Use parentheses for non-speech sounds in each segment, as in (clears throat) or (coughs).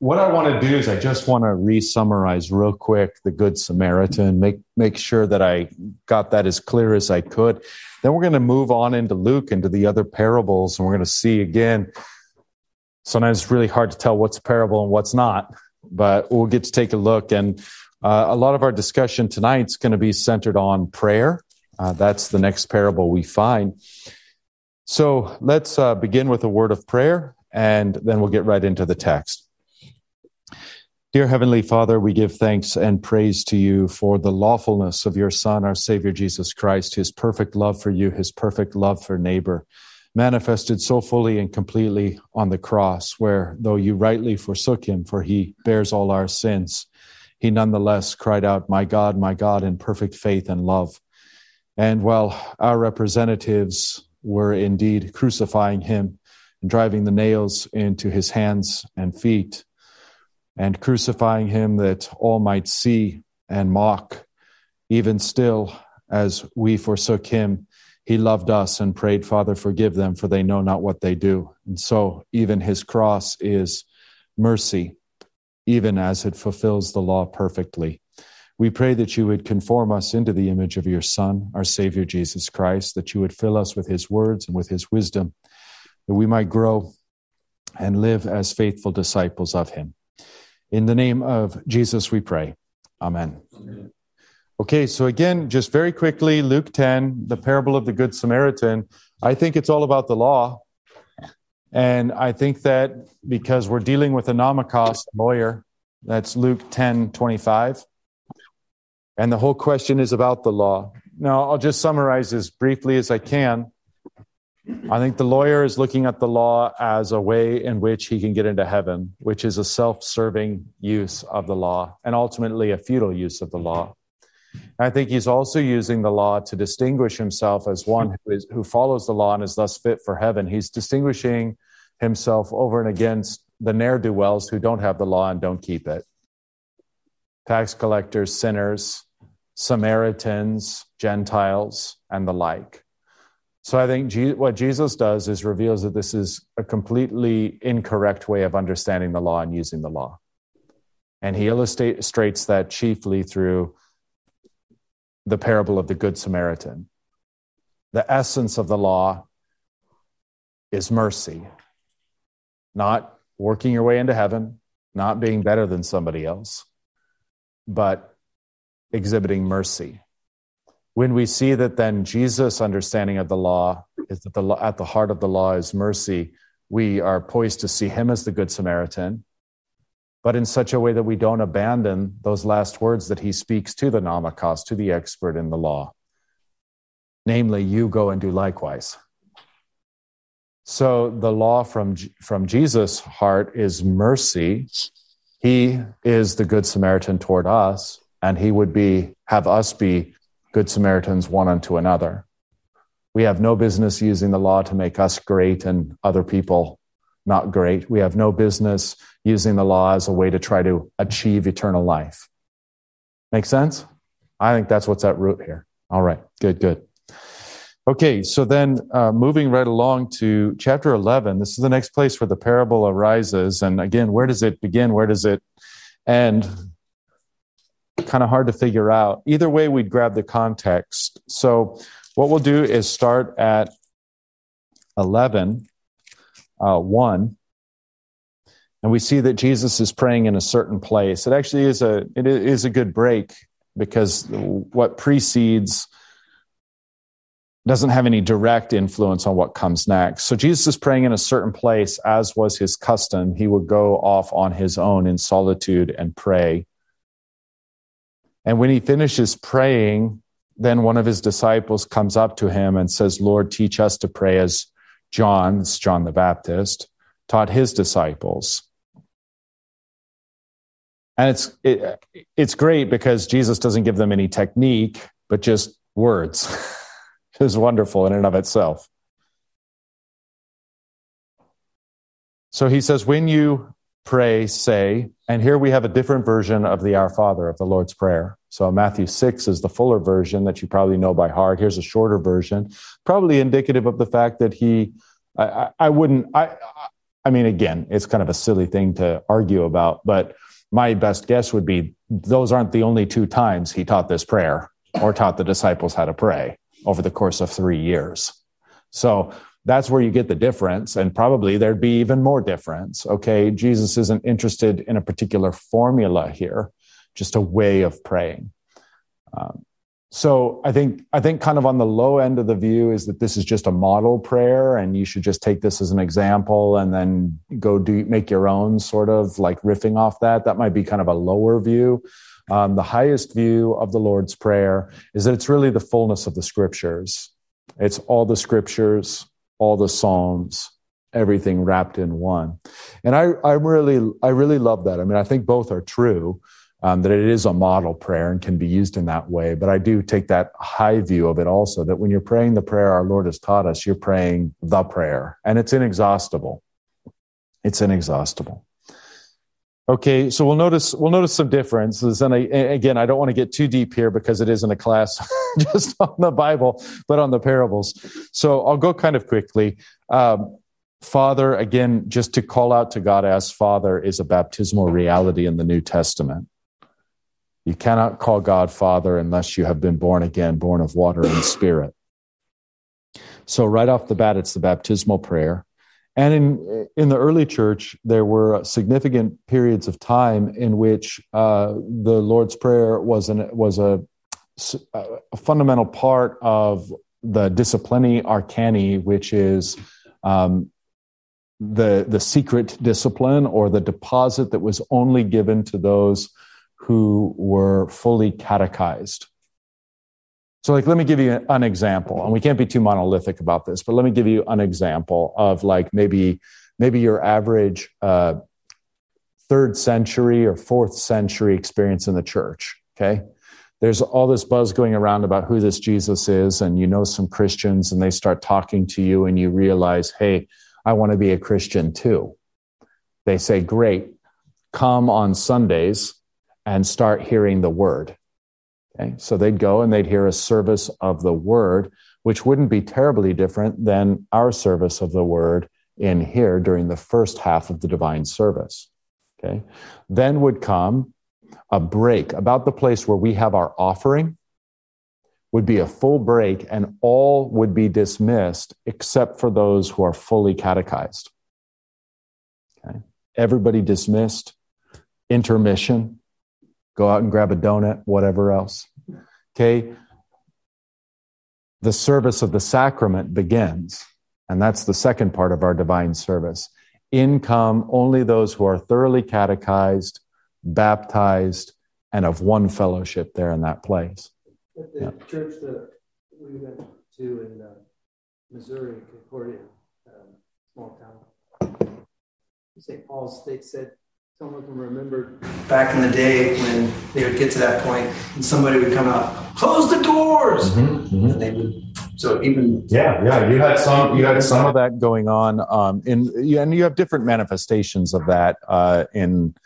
what I want to do is I just want to re-summarize real quick the Good Samaritan, make make sure that I got that as clear as I could. Then we're going to move on into Luke into the other parables, and we're going to see again. Sometimes it's really hard to tell what's a parable and what's not, but we'll get to take a look. And uh, a lot of our discussion tonight is going to be centered on prayer. Uh, that's the next parable we find. So let's uh, begin with a word of prayer, and then we'll get right into the text. Dear Heavenly Father, we give thanks and praise to you for the lawfulness of your Son, our Savior Jesus Christ, his perfect love for you, his perfect love for neighbor, manifested so fully and completely on the cross, where though you rightly forsook him, for he bears all our sins, he nonetheless cried out, My God, my God, in perfect faith and love. And while our representatives were indeed crucifying him and driving the nails into his hands and feet, and crucifying him that all might see and mock. Even still, as we forsook him, he loved us and prayed, Father, forgive them, for they know not what they do. And so, even his cross is mercy, even as it fulfills the law perfectly. We pray that you would conform us into the image of your Son, our Savior Jesus Christ, that you would fill us with his words and with his wisdom, that we might grow and live as faithful disciples of him. In the name of Jesus, we pray. Amen. Okay, so again, just very quickly, Luke 10, the parable of the Good Samaritan. I think it's all about the law. And I think that because we're dealing with a nomikos lawyer, that's Luke 10 25. And the whole question is about the law. Now, I'll just summarize as briefly as I can. I think the lawyer is looking at the law as a way in which he can get into heaven, which is a self serving use of the law and ultimately a futile use of the law. I think he's also using the law to distinguish himself as one who, is, who follows the law and is thus fit for heaven. He's distinguishing himself over and against the ne'er do wells who don't have the law and don't keep it tax collectors, sinners, Samaritans, Gentiles, and the like. So I think what Jesus does is reveals that this is a completely incorrect way of understanding the law and using the law. And he illustrates that chiefly through the parable of the Good Samaritan. The essence of the law is mercy, not working your way into heaven, not being better than somebody else, but exhibiting mercy when we see that then Jesus' understanding of the law is that the, at the heart of the law is mercy, we are poised to see him as the Good Samaritan, but in such a way that we don't abandon those last words that he speaks to the nomikos, to the expert in the law. Namely, you go and do likewise. So the law from, from Jesus' heart is mercy. He is the Good Samaritan toward us, and he would be have us be Good Samaritans one unto another. We have no business using the law to make us great and other people not great. We have no business using the law as a way to try to achieve eternal life. Make sense? I think that's what's at root here. All right, good, good. Okay, so then uh, moving right along to chapter 11, this is the next place where the parable arises. And again, where does it begin? Where does it end? Kind of hard to figure out. Either way, we'd grab the context. So, what we'll do is start at 11, uh, 1. And we see that Jesus is praying in a certain place. It actually is a it is a good break because what precedes doesn't have any direct influence on what comes next. So Jesus is praying in a certain place, as was his custom. He would go off on his own in solitude and pray. And when he finishes praying, then one of his disciples comes up to him and says, Lord, teach us to pray as John, John the Baptist, taught his disciples. And it's, it, it's great because Jesus doesn't give them any technique, but just words. (laughs) it's wonderful in and of itself. So he says, when you pray, say, and here we have a different version of the Our Father, of the Lord's Prayer. So Matthew 6 is the fuller version that you probably know by heart. Here's a shorter version, probably indicative of the fact that he, I, I wouldn't, I, I mean, again, it's kind of a silly thing to argue about, but my best guess would be those aren't the only two times he taught this prayer or taught the disciples how to pray over the course of three years. So that's where you get the difference. And probably there'd be even more difference. Okay. Jesus isn't interested in a particular formula here, just a way of praying. Um, so I think I think kind of on the low end of the view is that this is just a model prayer, and you should just take this as an example and then go do make your own sort of like riffing off that. That might be kind of a lower view. Um, the highest view of the Lord's Prayer is that it's really the fullness of the Scriptures. It's all the Scriptures, all the Psalms, everything wrapped in one. And I, I really, I really love that. I mean, I think both are true um, that it is a model prayer and can be used in that way. But I do take that high view of it also that when you're praying the prayer our Lord has taught us, you're praying the prayer and it's inexhaustible. It's inexhaustible. Okay, so we'll notice we'll notice some differences, and I, again, I don't want to get too deep here because it isn't a class (laughs) just on the Bible, but on the parables. So I'll go kind of quickly. Um, Father, again, just to call out to God as Father is a baptismal reality in the New Testament. You cannot call God Father unless you have been born again, born of water and spirit. So, right off the bat, it's the baptismal prayer. And in, in the early church, there were significant periods of time in which uh, the Lord's Prayer was, an, was a, a, fundamental part of the disciplina arcani, which is um, the, the secret discipline or the deposit that was only given to those who were fully catechized. So, like, let me give you an example, and we can't be too monolithic about this, but let me give you an example of like maybe maybe your average uh, third century or fourth century experience in the church. Okay, there's all this buzz going around about who this Jesus is, and you know some Christians, and they start talking to you, and you realize, hey, I want to be a Christian too. They say, great, come on Sundays and start hearing the word. Okay? So they'd go and they'd hear a service of the word, which wouldn't be terribly different than our service of the word in here during the first half of the divine service. Okay. Then would come a break about the place where we have our offering would be a full break and all would be dismissed except for those who are fully catechized. Okay. Everybody dismissed, intermission, Go out and grab a donut, whatever else. Okay. The service of the sacrament begins. And that's the second part of our divine service. In come only those who are thoroughly catechized, baptized, and of one fellowship there in that place. At the yeah. church that we went to in uh, Missouri, Concordia, um, small town, St. Paul's, they said some of them remember back in the day when they would get to that point and somebody would come out, close the doors, mm-hmm, mm-hmm. and they would. So even yeah, yeah, you had some you had some of that going on um, in and you have different manifestations of that uh, in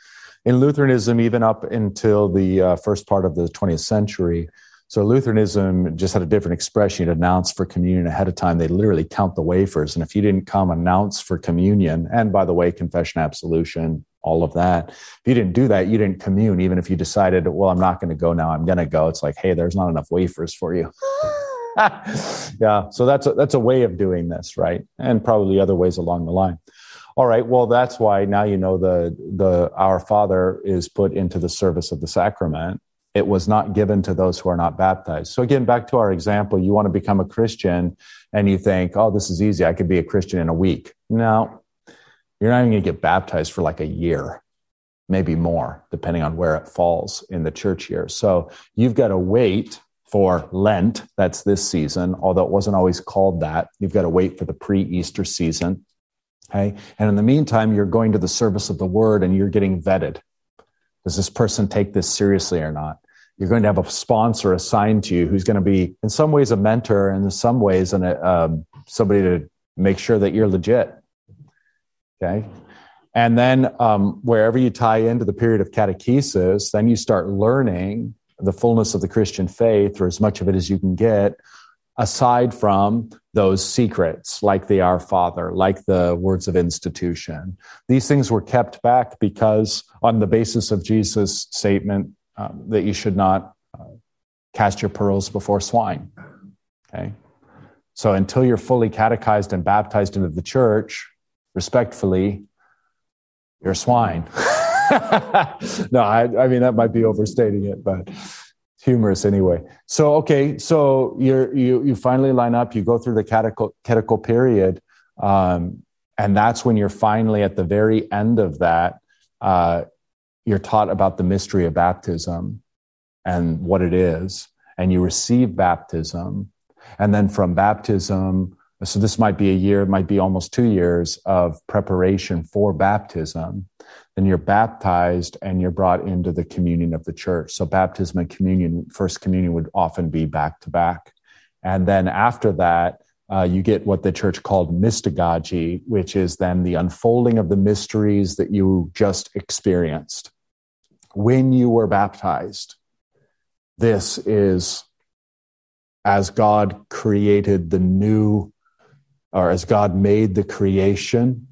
in Lutheranism even up until the uh, first part of the 20th century. So Lutheranism just had a different expression. You'd announce for communion ahead of time. They literally count the wafers. And if you didn't come announce for communion, and by the way, confession, absolution, all of that. If you didn't do that, you didn't commune. Even if you decided, well, I'm not going to go now, I'm going to go. It's like, hey, there's not enough wafers for you. (gasps) (laughs) yeah. So that's a, that's a way of doing this, right? And probably other ways along the line. All right. Well, that's why now you know the the Our Father is put into the service of the sacrament it was not given to those who are not baptized. So again, back to our example, you want to become a Christian and you think, oh, this is easy. I could be a Christian in a week. No, you're not even going to get baptized for like a year, maybe more, depending on where it falls in the church year. So you've got to wait for Lent. That's this season, although it wasn't always called that. You've got to wait for the pre Easter season. Okay. And in the meantime, you're going to the service of the word and you're getting vetted. Does this person take this seriously or not? You're going to have a sponsor assigned to you who's going to be, in some ways, a mentor, and in some ways, an, um, somebody to make sure that you're legit. Okay. And then um, wherever you tie into the period of catechesis, then you start learning the fullness of the Christian faith, or as much of it as you can get, aside from those secrets like the Our Father, like the words of institution. These things were kept back because, on the basis of Jesus' statement um, that you should not uh, cast your pearls before swine. Okay? So until you're fully catechized and baptized into the church, respectfully, you're a swine. (laughs) no, I, I mean, that might be overstating it, but humorous anyway. So okay, so you're you you finally line up. You go through the catechal period, um, and that's when you're finally at the very end of that. Uh, you're taught about the mystery of baptism and what it is, and you receive baptism, and then from baptism. So this might be a year, it might be almost two years of preparation for baptism then you're baptized and you're brought into the communion of the church. So baptism and communion, first communion would often be back to back. And then after that, uh, you get what the church called mystagogy, which is then the unfolding of the mysteries that you just experienced when you were baptized. This is as God created the new, or as God made the creation,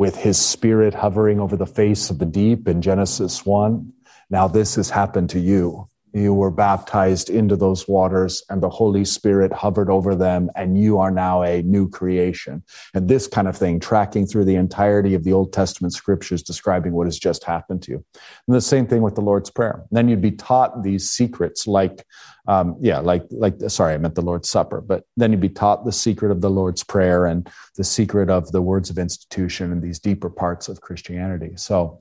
with his spirit hovering over the face of the deep in Genesis 1. Now this has happened to you. You were baptized into those waters and the Holy Spirit hovered over them and you are now a new creation. And this kind of thing, tracking through the entirety of the Old Testament scriptures describing what has just happened to you. And the same thing with the Lord's Prayer. Then you'd be taught these secrets like um, yeah, like like sorry, I meant the Lord's Supper. But then you'd be taught the secret of the Lord's Prayer and the secret of the words of institution and these deeper parts of Christianity. So,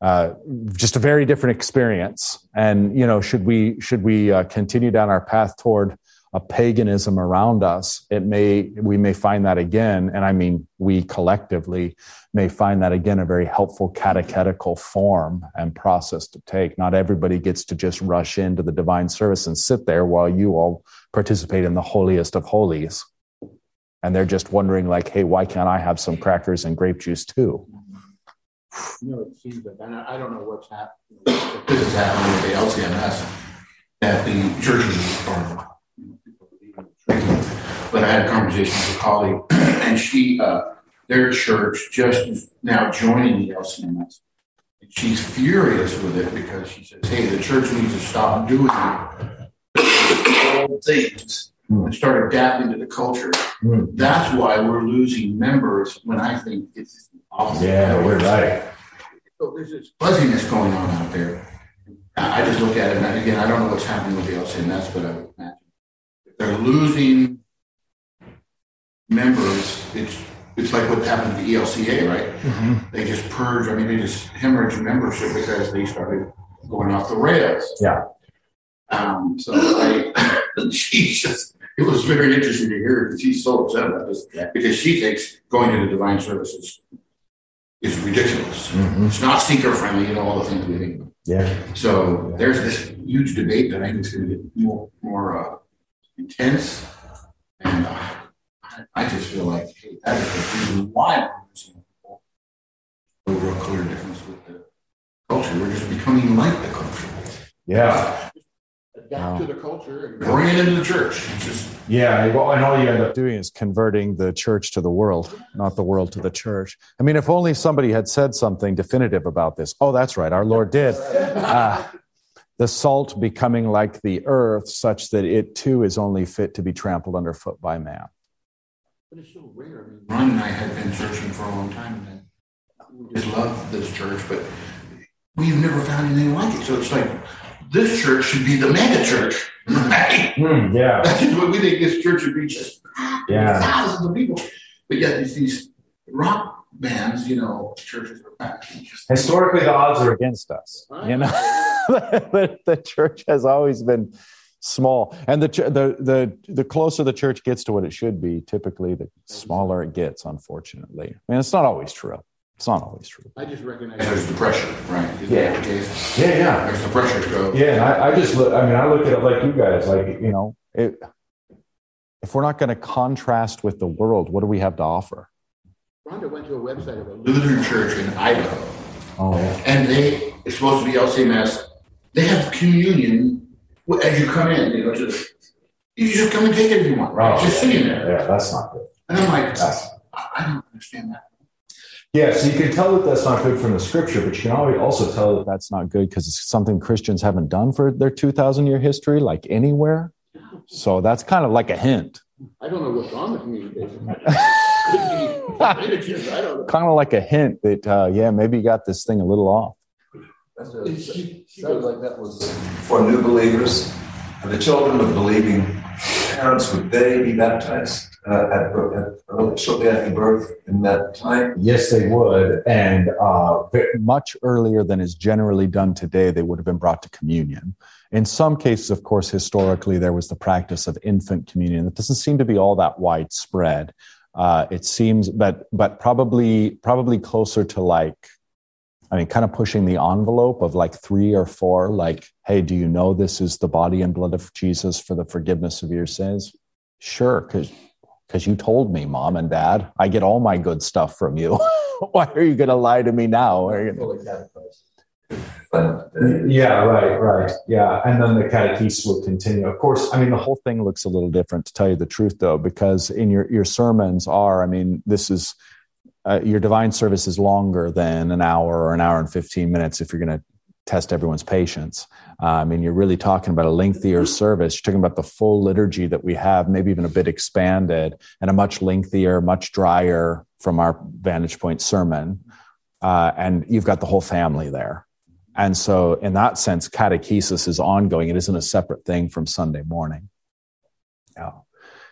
uh, just a very different experience. And you know, should we should we uh, continue down our path toward a paganism around us, it may we may find that again, and I mean we collectively may find that again a very helpful catechetical form and process to take. Not everybody gets to just rush into the divine service and sit there while you all participate in the holiest of holies. And they're just wondering, like, hey, why can't I have some crackers and grape juice too? You know, it seems like, I don't know what's happening. Is happening with the LCMS, that the churches are but I had a conversation with a colleague, and she, uh, their church just is now joining the LCMS. And she's furious with it because she says, hey, the church needs to stop doing old things mm. and start adapting to the culture. Mm. That's why we're losing members when I think it's opposite. Yeah, we're right. So there's this fuzziness going on out there. I just look at it, and again, I don't know what's happening with the LCMS, but I would imagine they're losing members. It's it's like what happened to the ELCA, right? Mm-hmm. They just purged. I mean, they just hemorrhaged membership because they started going off the rails. Yeah. Um, so I, (laughs) she's just. It was very interesting to hear because she's so upset about this because she thinks going to the divine services is ridiculous. Mm-hmm. It's not seeker friendly, you know, all the things we think. Yeah. So there's this huge debate that I think is going to get more more uh, intense, and uh, I just feel like hey, that is the reason why we're losing real clear difference with the culture. We're just becoming like the culture. Yeah. Adapt wow. to the culture and bring it into the church. Just, yeah, well, and all you end up doing is converting the church to the world, not the world to the church. I mean, if only somebody had said something definitive about this. Oh, that's right, our Lord did. Uh, the salt becoming like the earth, such that it too is only fit to be trampled underfoot by man. But it's so rare. I mean, Ron and I have been searching for a long time, and we just love this church, but we've never found anything like it. So it's like this church should be the mega church, right? Mm, yeah, (laughs) that's just what we think. This church should be just yeah. thousands of people, but yet these, these rock bands, you know, churches are packed. Historically, the odds are against us. You know, (laughs) the, the church has always been small and the the the the closer the church gets to what it should be typically the smaller it gets unfortunately I mean it's not always true it's not always true i just recognize there's the pressure right Is yeah the yeah yeah there's the pressure to go yeah I, I, just look i mean i look at it like you guys like you know it, if we're not going to contrast with the world what do we have to offer Rhonda went to a website of a Lutheran church in Idaho. Oh, yeah. And they, it's supposed to be LCMS. They have communion as you come in, you know, to the, You just come and take it if you want. Right? It's just sitting there. Yeah, that's not good. And I'm like, that's, I don't understand that. Yeah, so you can tell that that's not good from the scripture, but you can also tell that that's not good because it's something Christians haven't done for their 2,000 year history, like anywhere. So that's kind of like a hint. I don't know what's wrong with communication. kind of like a hint that, uh, yeah, maybe you got this thing a little off. Sounds like that was for new believers. And the children of believing parents, would they be baptized? uh, at, at, shortly after birth in that time? Yes, they would. And uh, much earlier than is generally done today, they would have been brought to communion. In some cases, of course, historically, there was the practice of infant communion. That doesn't seem to be all that widespread. Uh, it seems, but but probably probably closer to like, I mean, kind of pushing the envelope of like three or four. Like, hey, do you know this is the body and blood of Jesus for the forgiveness of your sins? Sure, because because you told me, mom and dad, I get all my good stuff from you. (laughs) Why are you going to lie to me now? Uh, yeah, right, right. Yeah. And then the catechesis will continue. Of course, I mean, the whole thing looks a little different to tell you the truth, though, because in your, your sermons are, I mean, this is, uh, your divine service is longer than an hour or an hour and 15 minutes if you're going to test everyone's patience. Uh, I mean, you're really talking about a lengthier service. You're talking about the full liturgy that we have, maybe even a bit expanded, and a much lengthier, much drier, from our vantage point, sermon. Uh, and you've got the whole family there. And so, in that sense, catechesis is ongoing. It isn't a separate thing from Sunday morning. Yeah.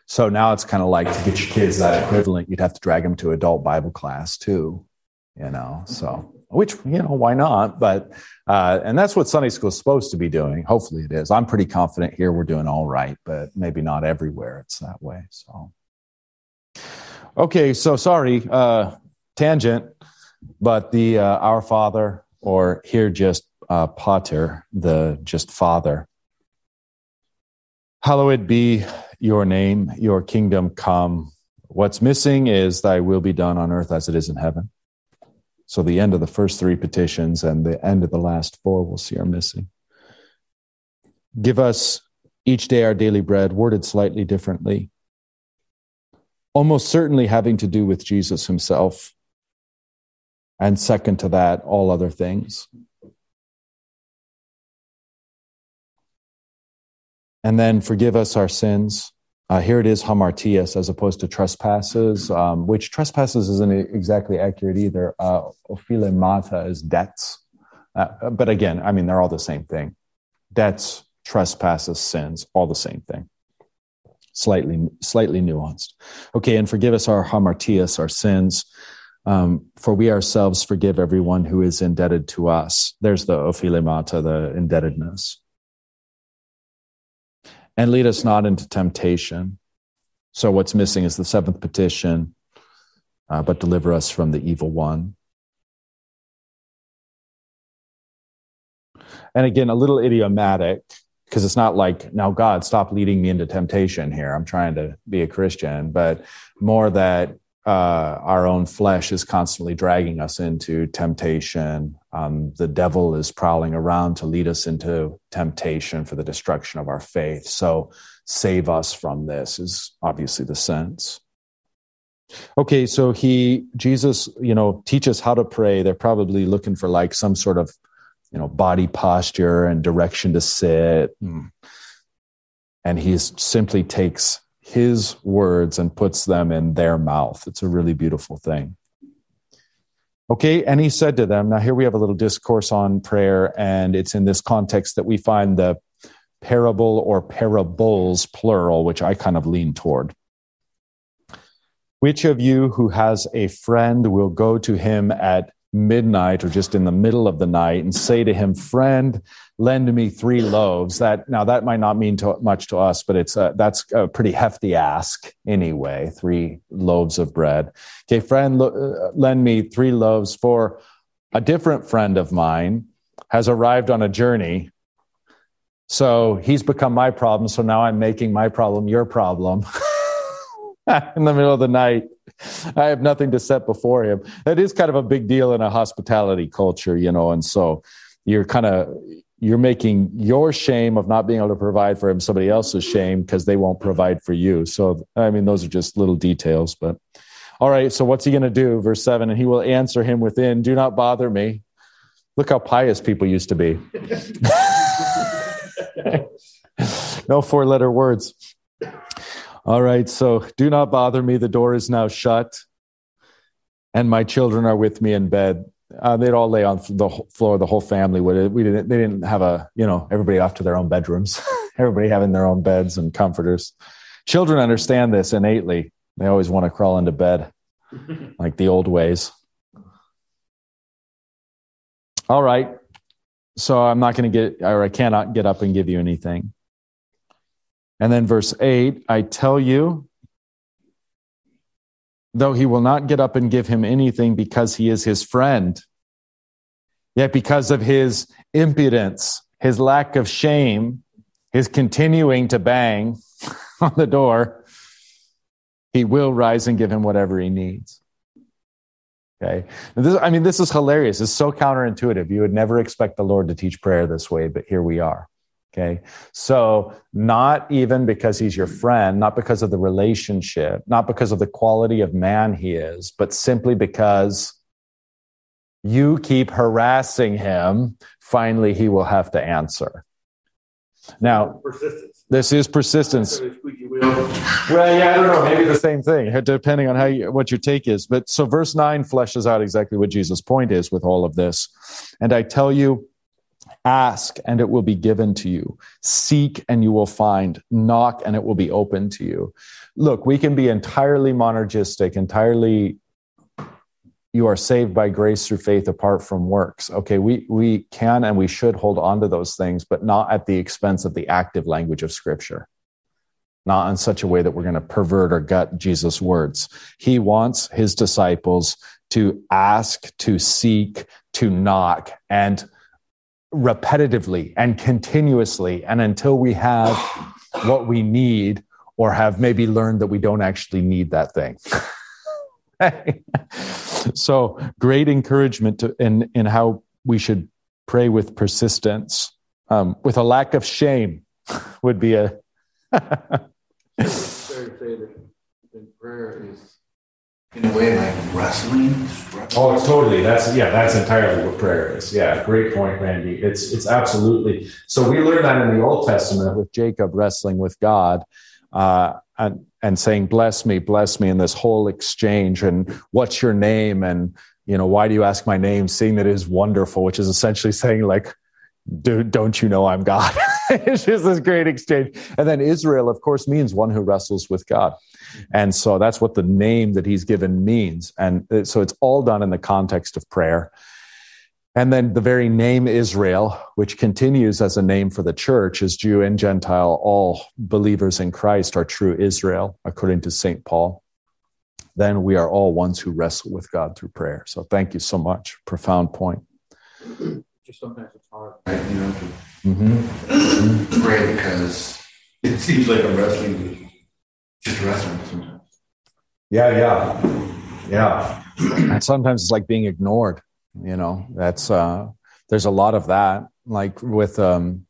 So now it's kind of like to get your kids that equivalent, you'd have to drag them to adult Bible class too, you know. So which you know why not? But uh, and that's what sunday school is supposed to be doing. Hopefully it is. I'm pretty confident here we're doing all right but maybe not everywhere it's that way so. Okay so sorry uh, tangent but the uh, our father or here just uh, pater the just father. Hallowed be your name your kingdom come what's missing is thy will be done on earth as it is in heaven so the end of the first three petitions and the end of the last four we'll see are missing. Give us each day our daily bread, worded slightly differently. Almost certainly having to do with Jesus himself. And second to that, all other things. And then forgive us our sins uh, here it is hamartias as opposed to trespasses, um, which trespasses isn't exactly accurate either. Uh, ophilemata is debts. Uh, but again, I mean, they're all the same thing. Debts, trespasses, sins, all the same thing. Slightly, slightly nuanced. Okay, and forgive us our hamartias, our sins, um, for we ourselves forgive everyone who is indebted to us. There's the ophilemata, the indebtedness and lead us not into temptation. So, what's missing is the seventh petition, uh, but deliver us from the evil one. And again, a little idiomatic because it's not like, now, God, stop leading me into temptation here. I'm trying to be a Christian, but more that uh, our own flesh is constantly dragging us into temptation. Um, the devil is prowling around to lead us into temptation for the destruction of our faith. So, save us from this is obviously the sense. Okay, so he, Jesus, you know, teaches how to pray. They're probably looking for like some sort of, you know, body posture and direction to sit. And he simply takes his words and puts them in their mouth. It's a really beautiful thing. Okay, and he said to them, now here we have a little discourse on prayer, and it's in this context that we find the parable or parables, plural, which I kind of lean toward. Which of you who has a friend will go to him at midnight or just in the middle of the night and say to him, Friend, lend me three loaves. That now that might not mean to, much to us, but it's a, that's a pretty hefty ask anyway. Three loaves of bread. Okay, friend, lo- uh, lend me three loaves for a different friend of mine has arrived on a journey. So he's become my problem. So now I'm making my problem your problem (laughs) (laughs) in the middle of the night. I have nothing to set before him. That is kind of a big deal in a hospitality culture, you know, and so you're kind of you're making your shame of not being able to provide for him somebody else's shame because they won't provide for you. So, I mean, those are just little details, but all right. So, what's he going to do? Verse seven, and he will answer him within, Do not bother me. Look how pious people used to be. (laughs) no four letter words. All right. So, do not bother me. The door is now shut, and my children are with me in bed. Uh, they'd all lay on the floor. The whole family would. We didn't. They didn't have a. You know, everybody off to their own bedrooms. (laughs) everybody having their own beds and comforters. Children understand this innately. They always want to crawl into bed, (laughs) like the old ways. All right. So I'm not going to get, or I cannot get up and give you anything. And then verse 8 I tell you, though he will not get up and give him anything because he is his friend. Yet, because of his impudence, his lack of shame, his continuing to bang (laughs) on the door, he will rise and give him whatever he needs. Okay. This, I mean, this is hilarious. It's so counterintuitive. You would never expect the Lord to teach prayer this way, but here we are. Okay. So, not even because he's your friend, not because of the relationship, not because of the quality of man he is, but simply because you keep harassing him, finally he will have to answer. Now, persistence. this is persistence. Well, yeah, I don't know. Maybe the same thing, depending on how you, what your take is. But so verse 9 fleshes out exactly what Jesus' point is with all of this. And I tell you, Ask and it will be given to you. Seek and you will find. Knock and it will be open to you. Look, we can be entirely monergistic, entirely you are saved by grace through faith apart from works. Okay, we, we can and we should hold on to those things, but not at the expense of the active language of Scripture. Not in such a way that we're going to pervert or gut Jesus' words. He wants his disciples to ask, to seek, to knock, and repetitively and continuously and until we have what we need or have maybe learned that we don't actually need that thing. (laughs) so great encouragement to, in, in how we should pray with persistence, um, with a lack of shame would be a. (laughs) Prayer is in a way like wrestling. Oh, it's totally. That's yeah. That's entirely what prayer is. Yeah, great point, Randy. It's it's absolutely. So we learn that in the Old Testament with Jacob wrestling with God, uh, and and saying, "Bless me, bless me," in this whole exchange. And what's your name? And you know, why do you ask my name? Seeing that it is wonderful, which is essentially saying like, "Dude, don't you know I'm God?" (laughs) it's just this great exchange. And then Israel, of course, means one who wrestles with God. And so that's what the name that he's given means. And so it's all done in the context of prayer. And then the very name Israel, which continues as a name for the church, is Jew and Gentile, all believers in Christ are true Israel, according to St. Paul. Then we are all ones who wrestle with God through prayer. So thank you so much. Profound point. Just sometimes it's hard, right? You know, mm-hmm. pray because it seems like I'm wrestling just wrestling sometimes. Yeah, yeah, yeah. And sometimes it's like being ignored. You know, that's uh, there's a lot of that. Like with um,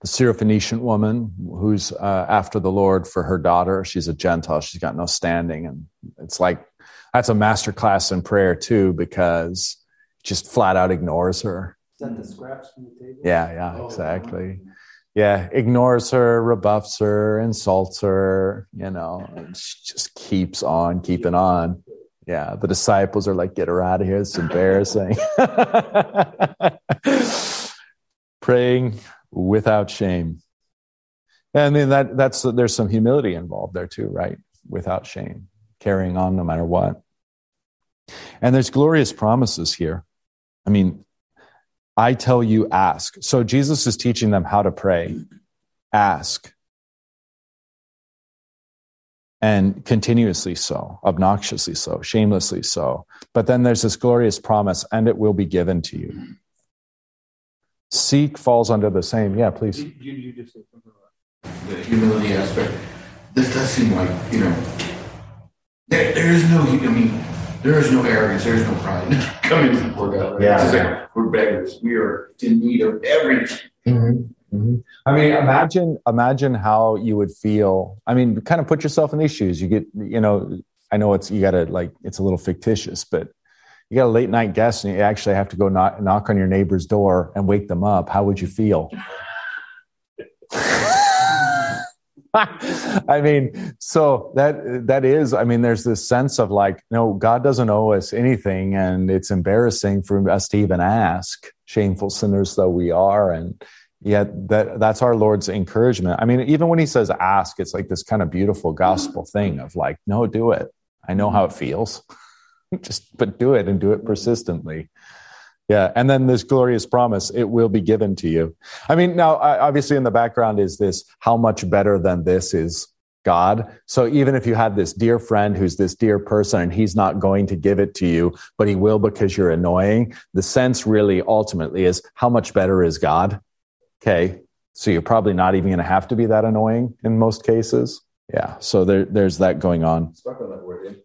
the Syrophoenician woman who's uh, after the Lord for her daughter. She's a Gentile. She's got no standing, and it's like that's a master class in prayer too, because just flat out ignores her. That the hmm. scraps from the table? Yeah, yeah, oh, exactly. Wow yeah, ignores her, rebuffs her, insults her, you know, she just keeps on keeping on. Yeah, the disciples are like, get her out of here. It's embarrassing. (laughs) Praying without shame. And then that that's there's some humility involved there too, right? Without shame, carrying on no matter what. And there's glorious promises here. I mean, I tell you, ask. So Jesus is teaching them how to pray. Ask. And continuously so, obnoxiously so, shamelessly so. But then there's this glorious promise, and it will be given to you. Seek falls under the same. Yeah, please. You, you just something about the humility aspect. This does seem like, you know, there, there is no, I mean, there is no arrogance, there is no pride. (laughs) come into the courthouse. Yeah. It's like, we're beggars. We are in need of everything. Mm-hmm. Mm-hmm. I mean, imagine imagine how you would feel. I mean, kind of put yourself in these shoes. You get, you know, I know it's you got to like it's a little fictitious, but you got a late night guest and you actually have to go knock, knock on your neighbor's door and wake them up. How would you feel? (laughs) (laughs) I mean, so that that is. I mean, there's this sense of like, no, God doesn't owe us anything, and it's embarrassing for us to even ask, shameful sinners though we are, and yet that that's our Lord's encouragement. I mean, even when He says ask, it's like this kind of beautiful gospel thing of like, no, do it. I know how it feels, (laughs) just but do it and do it persistently. Yeah, and then this glorious promise, it will be given to you. I mean, now obviously in the background is this how much better than this is God. So even if you have this dear friend who's this dear person and he's not going to give it to you, but he will because you're annoying, the sense really ultimately is how much better is God? Okay. So you're probably not even going to have to be that annoying in most cases. Yeah. So there, there's that going on. Stuck on that word.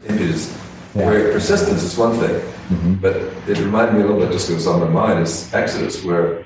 Impudence yeah. Where persistence is one thing, mm-hmm. but it reminded me a little bit, just goes on my mind, is Exodus, where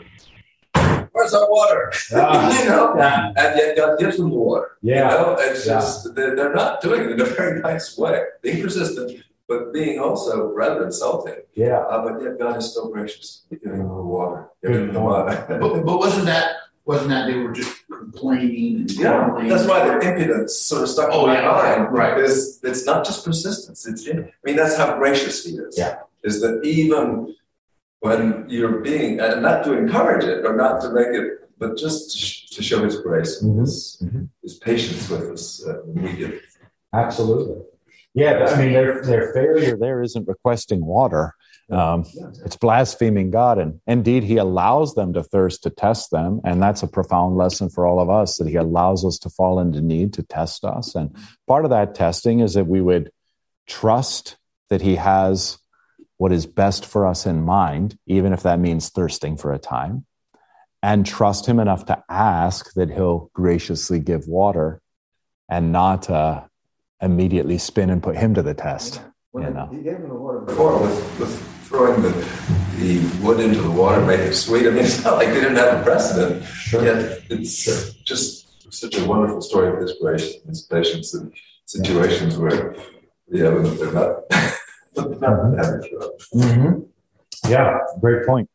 where's our water? Ah. (laughs) you know, yeah. and yet God gives them the water. Yeah, you know? it's yeah. just they're, they're, not doing it in a very nice way. Being persistent, but being also rather insulting. Yeah, uh, but yet God is still gracious, giving them the water, giving them the water. but, but wasn't that wasn't that they were just complaining and yeah that's why the impudence sort of stuck oh, in my yeah, mind. right it's, it's not just persistence it's i mean that's how gracious he is. Yeah. Is that even when you're being and not to encourage it or not to make it but just to, sh- to show his grace mm-hmm. his, mm-hmm. his patience with us uh, when we get absolutely. Yeah i mean their, their failure there isn't requesting water um, it's blaspheming God. And indeed, He allows them to thirst to test them. And that's a profound lesson for all of us that He allows us to fall into need to test us. And part of that testing is that we would trust that He has what is best for us in mind, even if that means thirsting for a time, and trust Him enough to ask that He'll graciously give water and not uh, immediately spin and put Him to the test. you know? He gave him the water before with, with throwing the, the wood into the water make it sweet. I mean, (laughs) it's not like they didn't have a precedent. Sure. Yet it's sure. just such a wonderful story of his grace and his patience in situations where, yeah, they're not, (laughs) they're not average. Mm-hmm. Yeah, great point.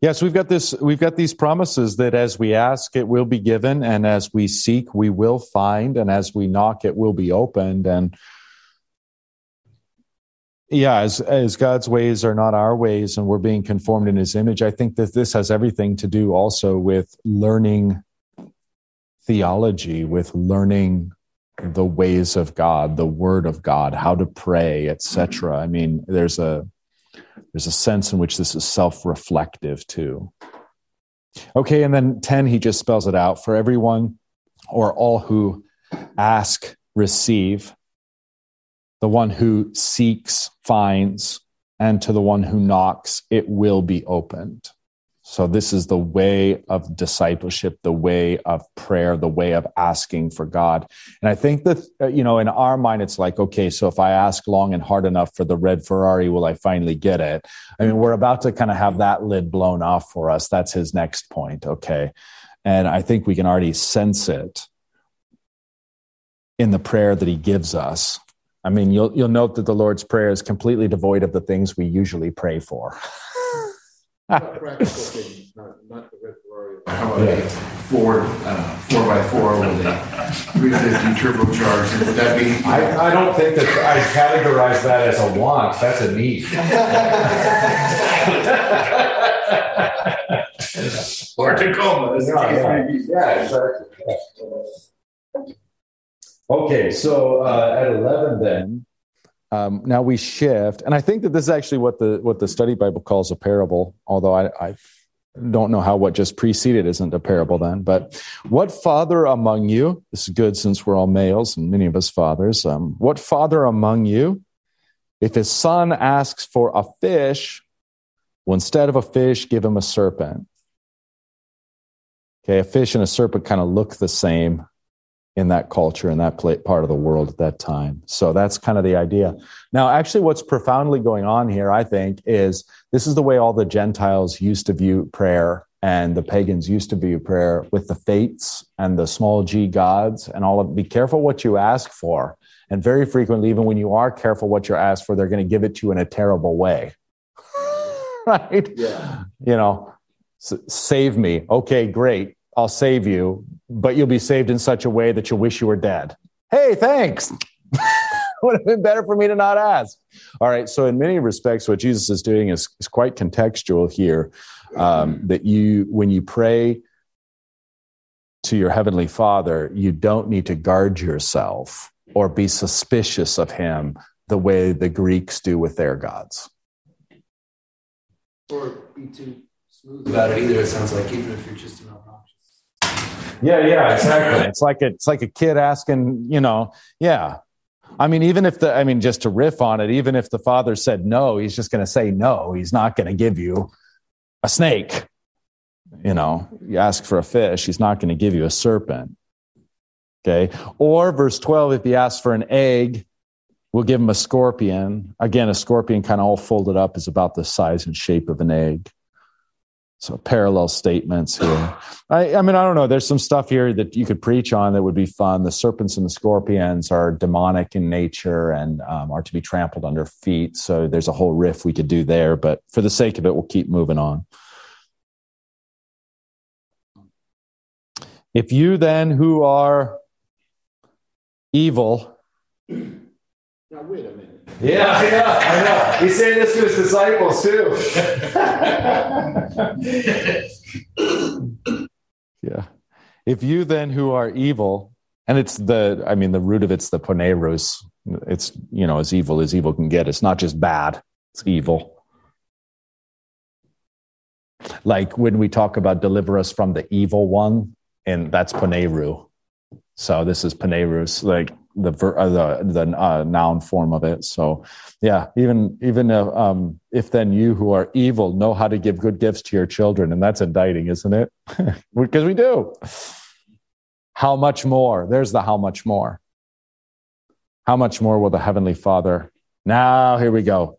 Yes, we've got this. We've got these promises that as we ask, it will be given, and as we seek, we will find, and as we knock, it will be opened. And yeah as as god's ways are not our ways and we're being conformed in his image i think that this has everything to do also with learning theology with learning the ways of god the word of god how to pray etc i mean there's a there's a sense in which this is self-reflective too. Okay and then 10 he just spells it out. For everyone or all who ask receive the one who seeks finds, and to the one who knocks, it will be opened. So, this is the way of discipleship, the way of prayer, the way of asking for God. And I think that, uh, you know, in our mind, it's like, okay, so if I ask long and hard enough for the red Ferrari, will I finally get it? I mean, we're about to kind of have that lid blown off for us. That's his next point. Okay. And I think we can already sense it in the prayer that he gives us I mean, you'll you'll note that the Lord's Prayer is completely devoid of the things we usually pray for. practical things, not, not the red Ferrari. How about a Ford uh, four by four with a 350 turbocharged? Would that be? I, I don't think that I categorize that as a want. That's a need. or Tacoma. Yeah, yeah. yeah, exactly. Okay, so uh, at 11 then, um, now we shift, and I think that this is actually what the what the study Bible calls a parable. Although I, I don't know how what just preceded isn't a parable then. But what father among you? This is good since we're all males and many of us fathers. Um, what father among you, if his son asks for a fish, will instead of a fish give him a serpent? Okay, a fish and a serpent kind of look the same in that culture in that part of the world at that time. So that's kind of the idea. Now, actually, what's profoundly going on here, I think, is this is the way all the Gentiles used to view prayer and the pagans used to view prayer with the fates and the small g gods and all of be careful what you ask for. And very frequently, even when you are careful what you're asked for, they're going to give it to you in a terrible way. (laughs) right? Yeah. You know, save me. Okay, great. I'll save you, but you'll be saved in such a way that you'll wish you were dead. Hey, thanks. (laughs) Would have been better for me to not ask. All right. So, in many respects, what Jesus is doing is, is quite contextual here. Um, that you, when you pray to your heavenly Father, you don't need to guard yourself or be suspicious of Him the way the Greeks do with their gods. Or be too smooth about it either. It sounds like even if you're just an yeah, yeah, exactly. it's like a, it's like a kid asking, you know, yeah. I mean, even if the, I mean, just to riff on it, even if the father said no, he's just going to say no. He's not going to give you a snake. You know, you ask for a fish, he's not going to give you a serpent. Okay. Or verse 12, if he asks for an egg, we'll give him a scorpion. Again, a scorpion kind of all folded up is about the size and shape of an egg. So parallel statements here. I, I, mean, I don't know. There's some stuff here that you could preach on that would be fun. The serpents and the scorpions are demonic in nature and um, are to be trampled under feet. So there's a whole riff we could do there. But for the sake of it, we'll keep moving on. If you then who are evil. Now, wait a minute. Yeah, yeah, I know. He's saying this to his disciples too. (laughs) yeah. If you then who are evil, and it's the, I mean, the root of it's the poneros. It's, you know, as evil as evil can get. It's not just bad, it's evil. Like when we talk about deliver us from the evil one, and that's poneru. So this is ponerus, like the uh, the the uh, noun form of it. So, yeah, even even uh, um, if then you who are evil know how to give good gifts to your children, and that's indicting, isn't it? (laughs) because we do. How much more? There's the how much more. How much more will the heavenly Father? Now here we go.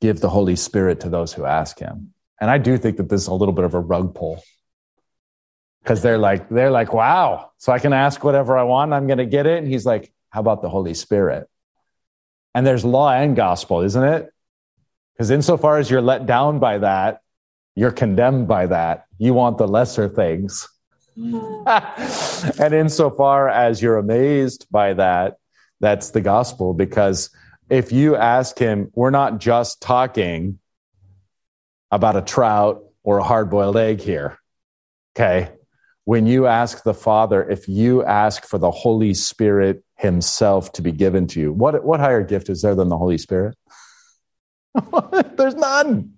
Give the Holy Spirit to those who ask Him. And I do think that this is a little bit of a rug pull because they're like they're like wow so i can ask whatever i want i'm going to get it and he's like how about the Holy Spirit? And there's law and gospel, isn't it? Because insofar as you're let down by that, you're condemned by that. You want the lesser things. (laughs) and insofar as you're amazed by that, that's the gospel. Because if you ask him, we're not just talking about a trout or a hard boiled egg here. Okay when you ask the Father, if you ask for the Holy Spirit Himself to be given to you, what, what higher gift is there than the Holy Spirit? (laughs) There's none.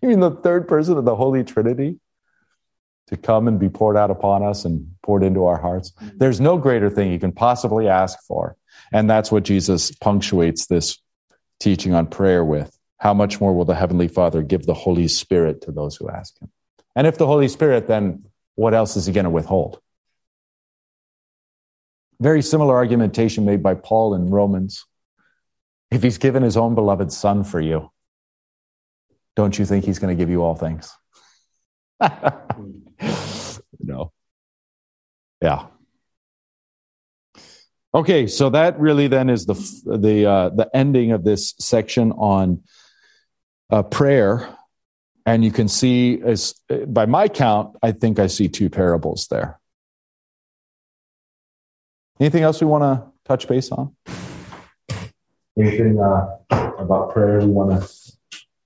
You mean the third person of the Holy Trinity to come and be poured out upon us and poured into our hearts? Mm-hmm. There's no greater thing you can possibly ask for. And that's what Jesus punctuates this teaching on prayer with. How much more will the Heavenly Father give the Holy Spirit to those who ask Him? And if the Holy Spirit then what else is he going to withhold? Very similar argumentation made by Paul in Romans. If he's given his own beloved son for you, don't you think he's going to give you all things? (laughs) no. Yeah. Okay, so that really then is the the uh, the ending of this section on uh, prayer and you can see, as by my count, I think I see two parables there. Anything else we want to touch base on? Anything uh, about prayer we want to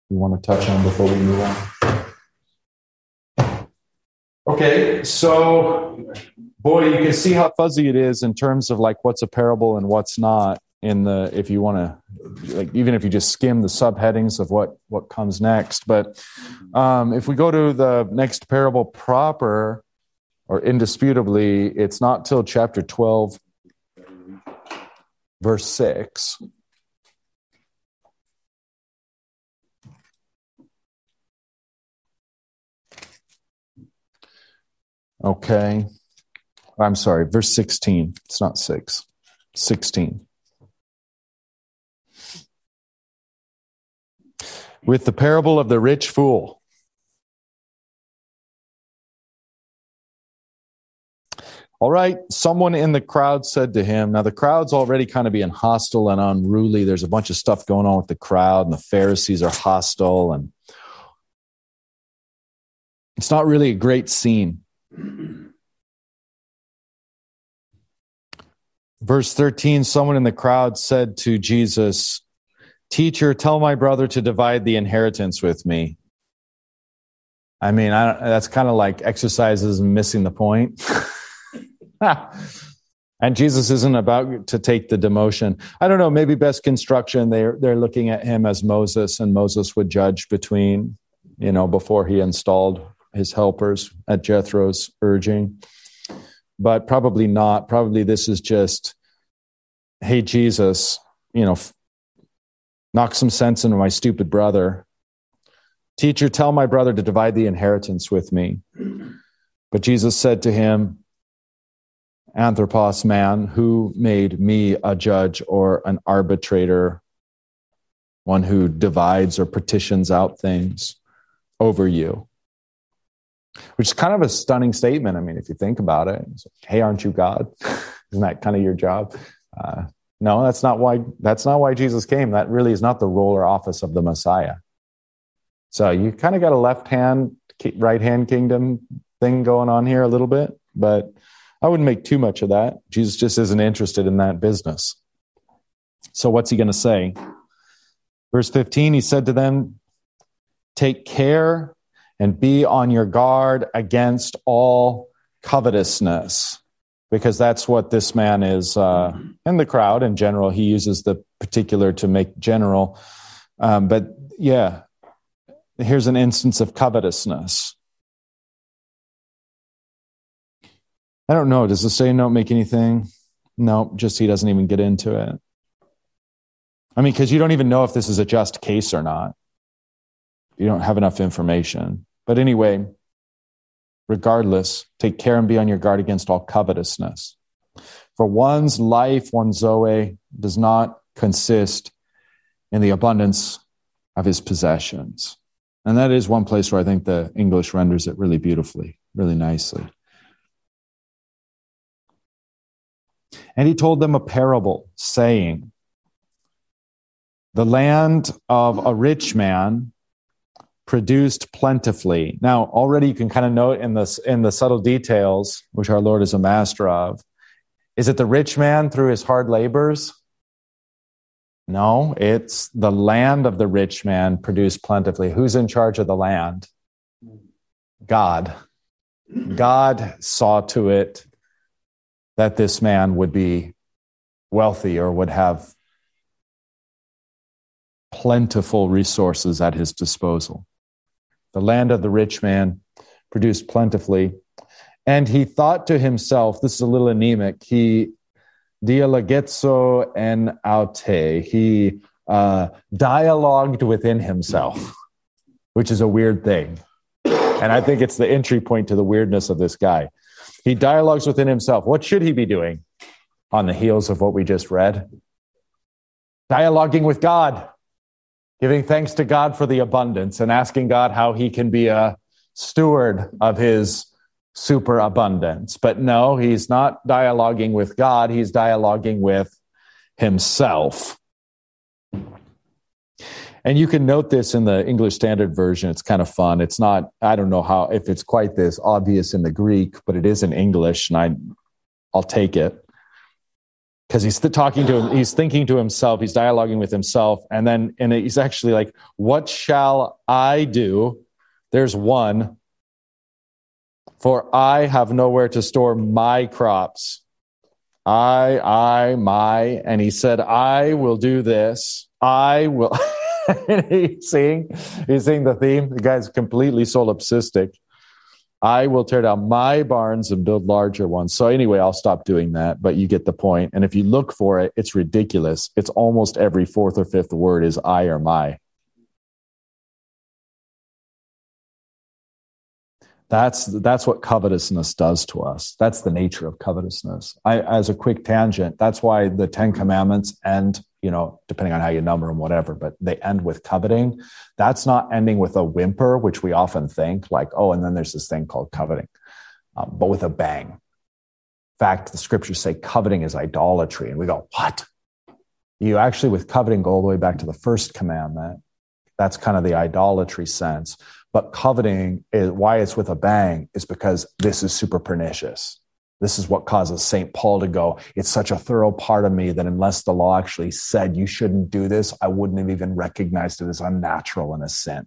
we want to touch on before we move on? Okay, so boy, you can see how fuzzy it is in terms of like what's a parable and what's not in the if you want to like even if you just skim the subheadings of what what comes next but um, if we go to the next parable proper or indisputably it's not till chapter 12 verse 6 okay I'm sorry, verse 16. It's not 6. 16. With the parable of the rich fool. All right, someone in the crowd said to him, now the crowd's already kind of being hostile and unruly. There's a bunch of stuff going on with the crowd, and the Pharisees are hostile, and it's not really a great scene. Verse 13 someone in the crowd said to Jesus, Teacher, tell my brother to divide the inheritance with me. I mean, I that's kind of like exercises missing the point. (laughs) and Jesus isn't about to take the demotion. I don't know, maybe best construction, they're, they're looking at him as Moses, and Moses would judge between, you know, before he installed his helpers at Jethro's urging. But probably not. Probably this is just, hey, Jesus, you know, knock some sense into my stupid brother. Teacher, tell my brother to divide the inheritance with me. But Jesus said to him, Anthropos, man, who made me a judge or an arbitrator, one who divides or petitions out things over you? Which is kind of a stunning statement. I mean, if you think about it, hey, aren't you God? (laughs) Isn't that kind of your job? Uh, no, that's not why. That's not why Jesus came. That really is not the role or office of the Messiah. So you kind of got a left hand, right hand kingdom thing going on here a little bit, but I wouldn't make too much of that. Jesus just isn't interested in that business. So what's he going to say? Verse 15, he said to them, Take care and be on your guard against all covetousness, because that's what this man is uh, in the crowd in general. He uses the particular to make general. Um, but yeah, here's an instance of covetousness. I don't know. Does the say don't make anything? No, just he doesn't even get into it. I mean, because you don't even know if this is a just case or not. You don't have enough information. But anyway, regardless, take care and be on your guard against all covetousness. For one's life, one's Zoe, does not consist in the abundance of his possessions. And that is one place where I think the English renders it really beautifully, really nicely. And he told them a parable, saying, The land of a rich man produced plentifully. Now, already you can kind of note in this in the subtle details, which our Lord is a master of. Is it the rich man through his hard labors? No, it's the land of the rich man produced plentifully. Who's in charge of the land? God. God saw to it that this man would be wealthy or would have plentiful resources at his disposal. The land of the rich man produced plentifully. And he thought to himself, this is a little anemic, he dialogetso en aute, he uh, dialogued within himself, which is a weird thing. And I think it's the entry point to the weirdness of this guy. He dialogues within himself. What should he be doing on the heels of what we just read? Dialoguing with God, giving thanks to God for the abundance and asking God how he can be a steward of his superabundance. But no, he's not dialoguing with God, he's dialoguing with himself. And you can note this in the English Standard Version. It's kind of fun. It's not, I don't know how, if it's quite this obvious in the Greek, but it is in English, and I, I'll take it. Because he's talking to him, he's thinking to himself, he's dialoguing with himself, and then and he's actually like, What shall I do? There's one. For I have nowhere to store my crops. I, I, my. And he said, I will do this. I will. (laughs) he's seeing he's seeing the theme. The guy's completely solipsistic. I will tear down my barns and build larger ones. So anyway, I'll stop doing that, but you get the point. And if you look for it, it's ridiculous. It's almost every fourth or fifth word is I or my. That's that's what covetousness does to us. That's the nature of covetousness. I, as a quick tangent, that's why the Ten Commandments end, you know, depending on how you number them, whatever, but they end with coveting. That's not ending with a whimper, which we often think like, oh, and then there's this thing called coveting, um, but with a bang. In fact, the scriptures say coveting is idolatry, and we go, what? You actually, with coveting, go all the way back to the first commandment. That's kind of the idolatry sense. But coveting is why it's with a bang is because this is super pernicious. This is what causes St. Paul to go, it's such a thorough part of me that unless the law actually said you shouldn't do this, I wouldn't have even recognized it as unnatural and a sin.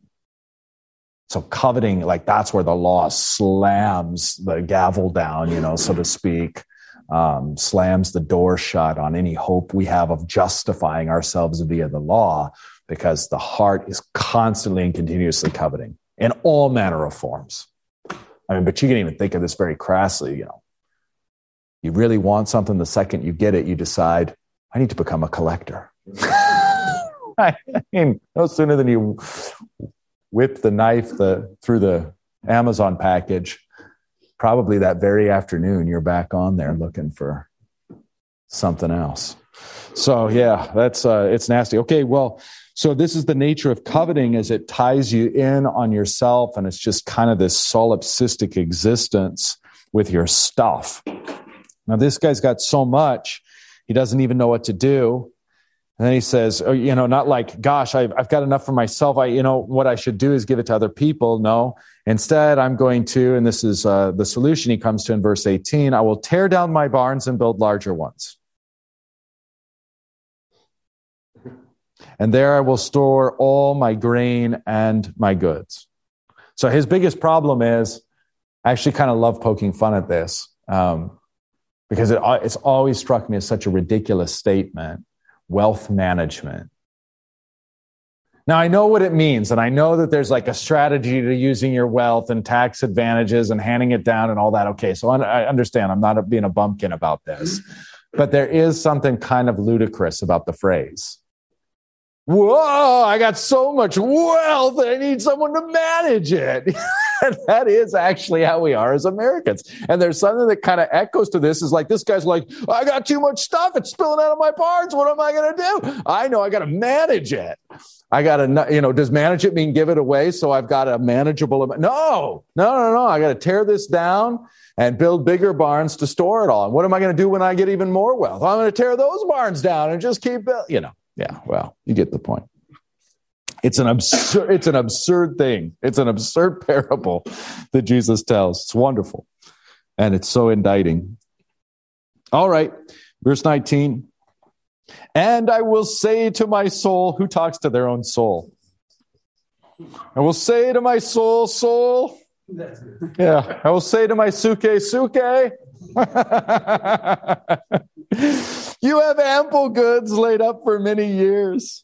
So coveting, like that's where the law slams the gavel down, you know, so to speak, um, slams the door shut on any hope we have of justifying ourselves via the law because the heart is constantly and continuously coveting in all manner of forms. I mean, but you can even think of this very crassly, you know. You really want something, the second you get it, you decide, I need to become a collector. (laughs) I mean, no sooner than you whip the knife the, through the Amazon package, probably that very afternoon, you're back on there looking for something else. So yeah, that's uh, it's nasty. Okay, well, so this is the nature of coveting as it ties you in on yourself and it's just kind of this solipsistic existence with your stuff. Now this guy's got so much, he doesn't even know what to do. And then he says, oh, you know, not like, gosh, I've, I've got enough for myself. I, you know, what I should do is give it to other people. No, instead, I'm going to, and this is uh, the solution he comes to in verse 18, I will tear down my barns and build larger ones. And there I will store all my grain and my goods. So his biggest problem is, I actually kind of love poking fun at this um, because it, it's always struck me as such a ridiculous statement wealth management. Now, I know what it means, and I know that there's like a strategy to using your wealth and tax advantages and handing it down and all that. Okay, so I understand. I'm not being a bumpkin about this, but there is something kind of ludicrous about the phrase whoa, I got so much wealth I need someone to manage it. (laughs) and that is actually how we are as Americans. And there's something that kind of echoes to this is like, this guy's like, I got too much stuff. It's spilling out of my barns. What am I going to do? I know I got to manage it. I got to, you know, does manage it mean give it away? So I've got a manageable amount. No, no, no, no. I got to tear this down and build bigger barns to store it all. And what am I going to do when I get even more wealth? I'm going to tear those barns down and just keep, you know. Yeah, well, you get the point. It's an absurd, it's an absurd thing. It's an absurd (laughs) parable that Jesus tells. It's wonderful. And it's so indicting. All right, verse 19. And I will say to my soul, who talks to their own soul? I will say to my soul, soul. Yeah, I will say to my suke, suke. (laughs) You have ample goods laid up for many years.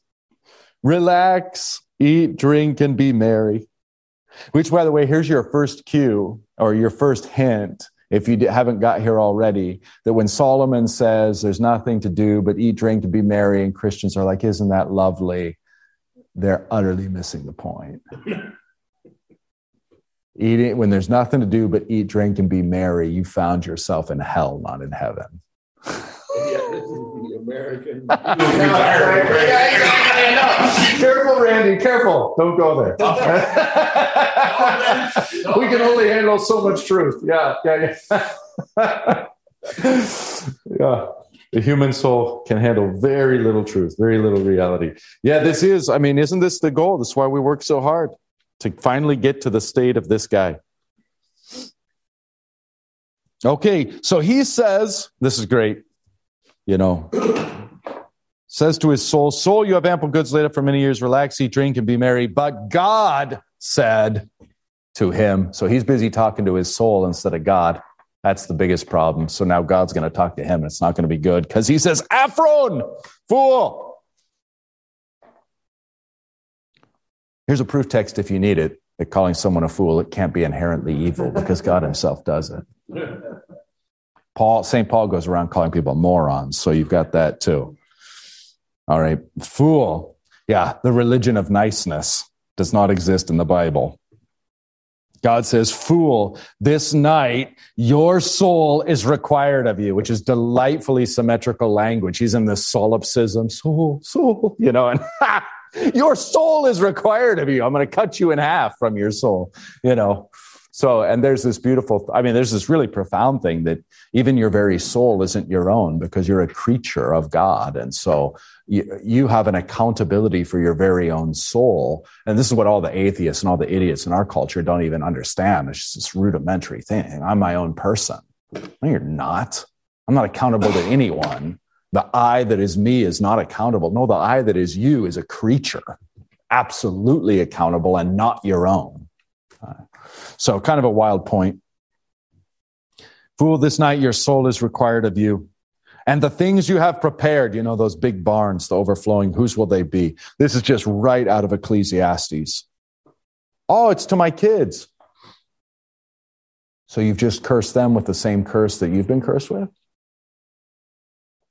Relax, eat, drink, and be merry. Which, by the way, here's your first cue or your first hint, if you haven't got here already, that when Solomon says there's nothing to do but eat, drink, and be merry, and Christians are like, isn't that lovely? They're utterly missing the point. (laughs) Eating, when there's nothing to do but eat, drink, and be merry, you found yourself in hell, not in heaven. (laughs) American. (laughs) careful, Randy. Careful. Don't go there. (laughs) we can only handle so much truth. Yeah, yeah, yeah. (laughs) yeah. The human soul can handle very little truth, very little reality. Yeah, this is, I mean, isn't this the goal? That's why we work so hard to finally get to the state of this guy. Okay, so he says, this is great you know, says to his soul, Soul, you have ample goods laid up for many years. Relax, eat, drink, and be merry. But God said to him, so he's busy talking to his soul instead of God. That's the biggest problem. So now God's going to talk to him, and it's not going to be good because he says, Aphron, fool. Here's a proof text if you need it that calling someone a fool, it can't be inherently evil because God himself does it. Paul, St. Paul goes around calling people morons. So you've got that too. All right. Fool. Yeah. The religion of niceness does not exist in the Bible. God says, Fool, this night your soul is required of you, which is delightfully symmetrical language. He's in the solipsism, soul, soul, you know, and (laughs) your soul is required of you. I'm going to cut you in half from your soul, you know. So, and there's this beautiful, I mean, there's this really profound thing that even your very soul isn't your own because you're a creature of God. And so you, you have an accountability for your very own soul. And this is what all the atheists and all the idiots in our culture don't even understand. It's just this rudimentary thing. I'm my own person. No, you're not. I'm not accountable to anyone. The I that is me is not accountable. No, the I that is you is a creature, absolutely accountable and not your own. So, kind of a wild point. Fool, this night your soul is required of you. And the things you have prepared, you know, those big barns, the overflowing, whose will they be? This is just right out of Ecclesiastes. Oh, it's to my kids. So you've just cursed them with the same curse that you've been cursed with?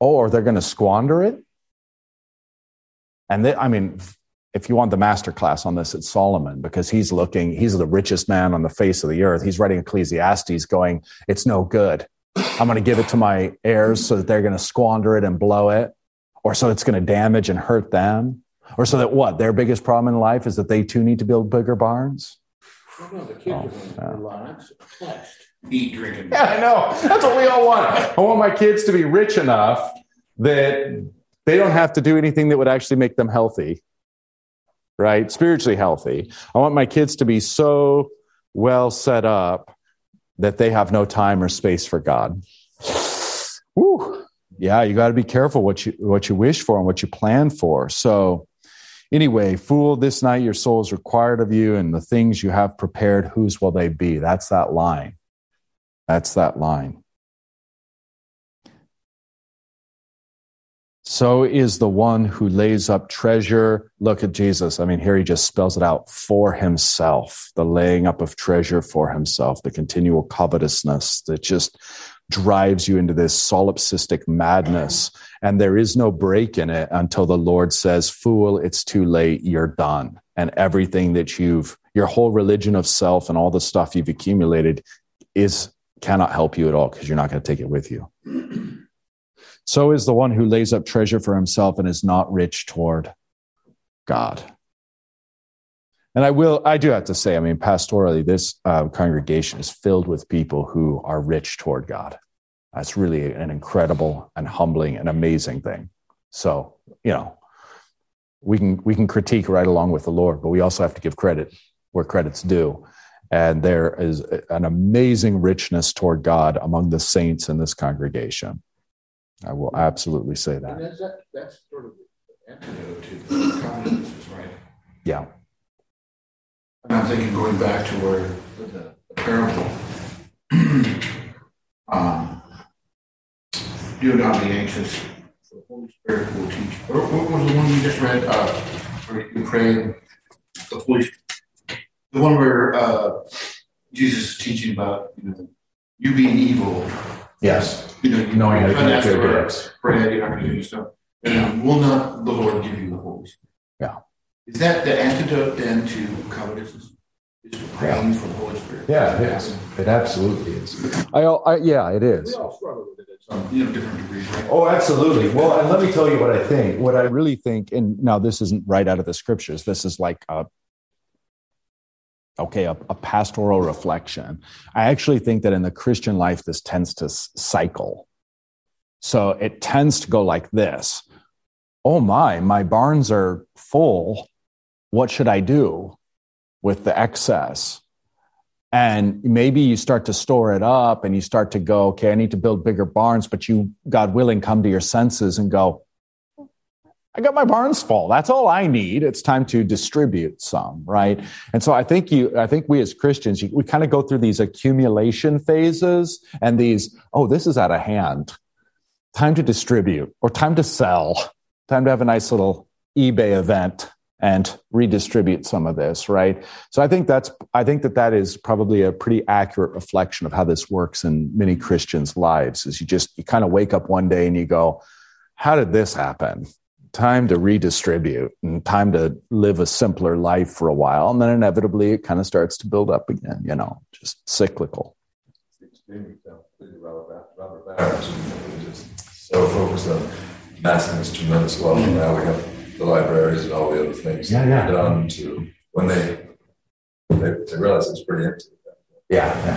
Oh, or they're going to squander it? And they, I mean, if you want the master class on this, it's Solomon because he's looking, he's the richest man on the face of the earth. He's writing Ecclesiastes going, it's no good. I'm going to give it to my heirs so that they're going to squander it and blow it, or so it's going to damage and hurt them, or so that what? Their biggest problem in life is that they too need to build bigger barns? No, the kids oh, are going to eat, drink, Yeah, I know. That's what we all want. I want my kids to be rich enough that they don't have to do anything that would actually make them healthy right? Spiritually healthy. I want my kids to be so well set up that they have no time or space for God. Whew. Yeah, you got to be careful what you what you wish for and what you plan for. So anyway, fool, this night your soul is required of you, and the things you have prepared, whose will they be? That's that line. That's that line. So is the one who lays up treasure. Look at Jesus. I mean, here he just spells it out for himself, the laying up of treasure for himself, the continual covetousness that just drives you into this solipsistic madness. And there is no break in it until the Lord says, Fool, it's too late. You're done. And everything that you've, your whole religion of self and all the stuff you've accumulated is cannot help you at all because you're not going to take it with you. So is the one who lays up treasure for himself and is not rich toward God. And I will, I do have to say, I mean, pastorally, this uh, congregation is filled with people who are rich toward God. That's really an incredible and humbling and amazing thing. So, you know, we can we can critique right along with the Lord, but we also have to give credit where credit's due. And there is an amazing richness toward God among the saints in this congregation. I will absolutely say that. And that, that's sort of the antidote to the (coughs) communists, right? Yeah. And I'm thinking going back to where the, the parable, (clears throat) um, do not be anxious, the Holy Spirit will teach. Or what was the one we just read? Uh, where you pray, the Holy the one where uh, Jesus is teaching about you know you being evil Yes. You know, you Knowing how to try connect not your to gifts. pray, you're not going to do stuff. And will not the Lord give you the Holy Spirit? Yeah. Is that the antidote then to covetousness? Is praying for the Holy Spirit? Yeah, it is. It absolutely is. I, I yeah, it is. We all struggle with it at some you know, different degrees, right? Oh, absolutely. Well, and let me tell you what I think. What I really think, and now this isn't right out of the scriptures. This is like a okay, a, a, pastoral reflection. I actually think that in the Christian life, this tends to cycle. So it tends to go like this Oh my, my barns are full. What should I do with the excess? And maybe you start to store it up and you start to go, okay, I need to build bigger barns, but you, God willing, come to your senses and go, I got my barns full. That's all I need. It's time to distribute some, right? And so I think you, I think we as Christians, we kind of go through these accumulation phases and these, oh, this is out of hand. Time to distribute or time to sell. Time to have a nice little eBay event and redistribute some of this, right? So I think that's, I think that that is probably a pretty accurate reflection of how this works in many Christians' lives. Is you just, you kind of wake up one day and you go, how did this happen? Time to redistribute and time to live a simpler life for a while. And then inevitably it kind of starts to build up again, you know, just cyclical. So focused on amassing this tremendous wealth. And now we have the libraries and all the other things yeah, yeah. done to when they, they, they realize it's pretty empty. Yeah. Yeah.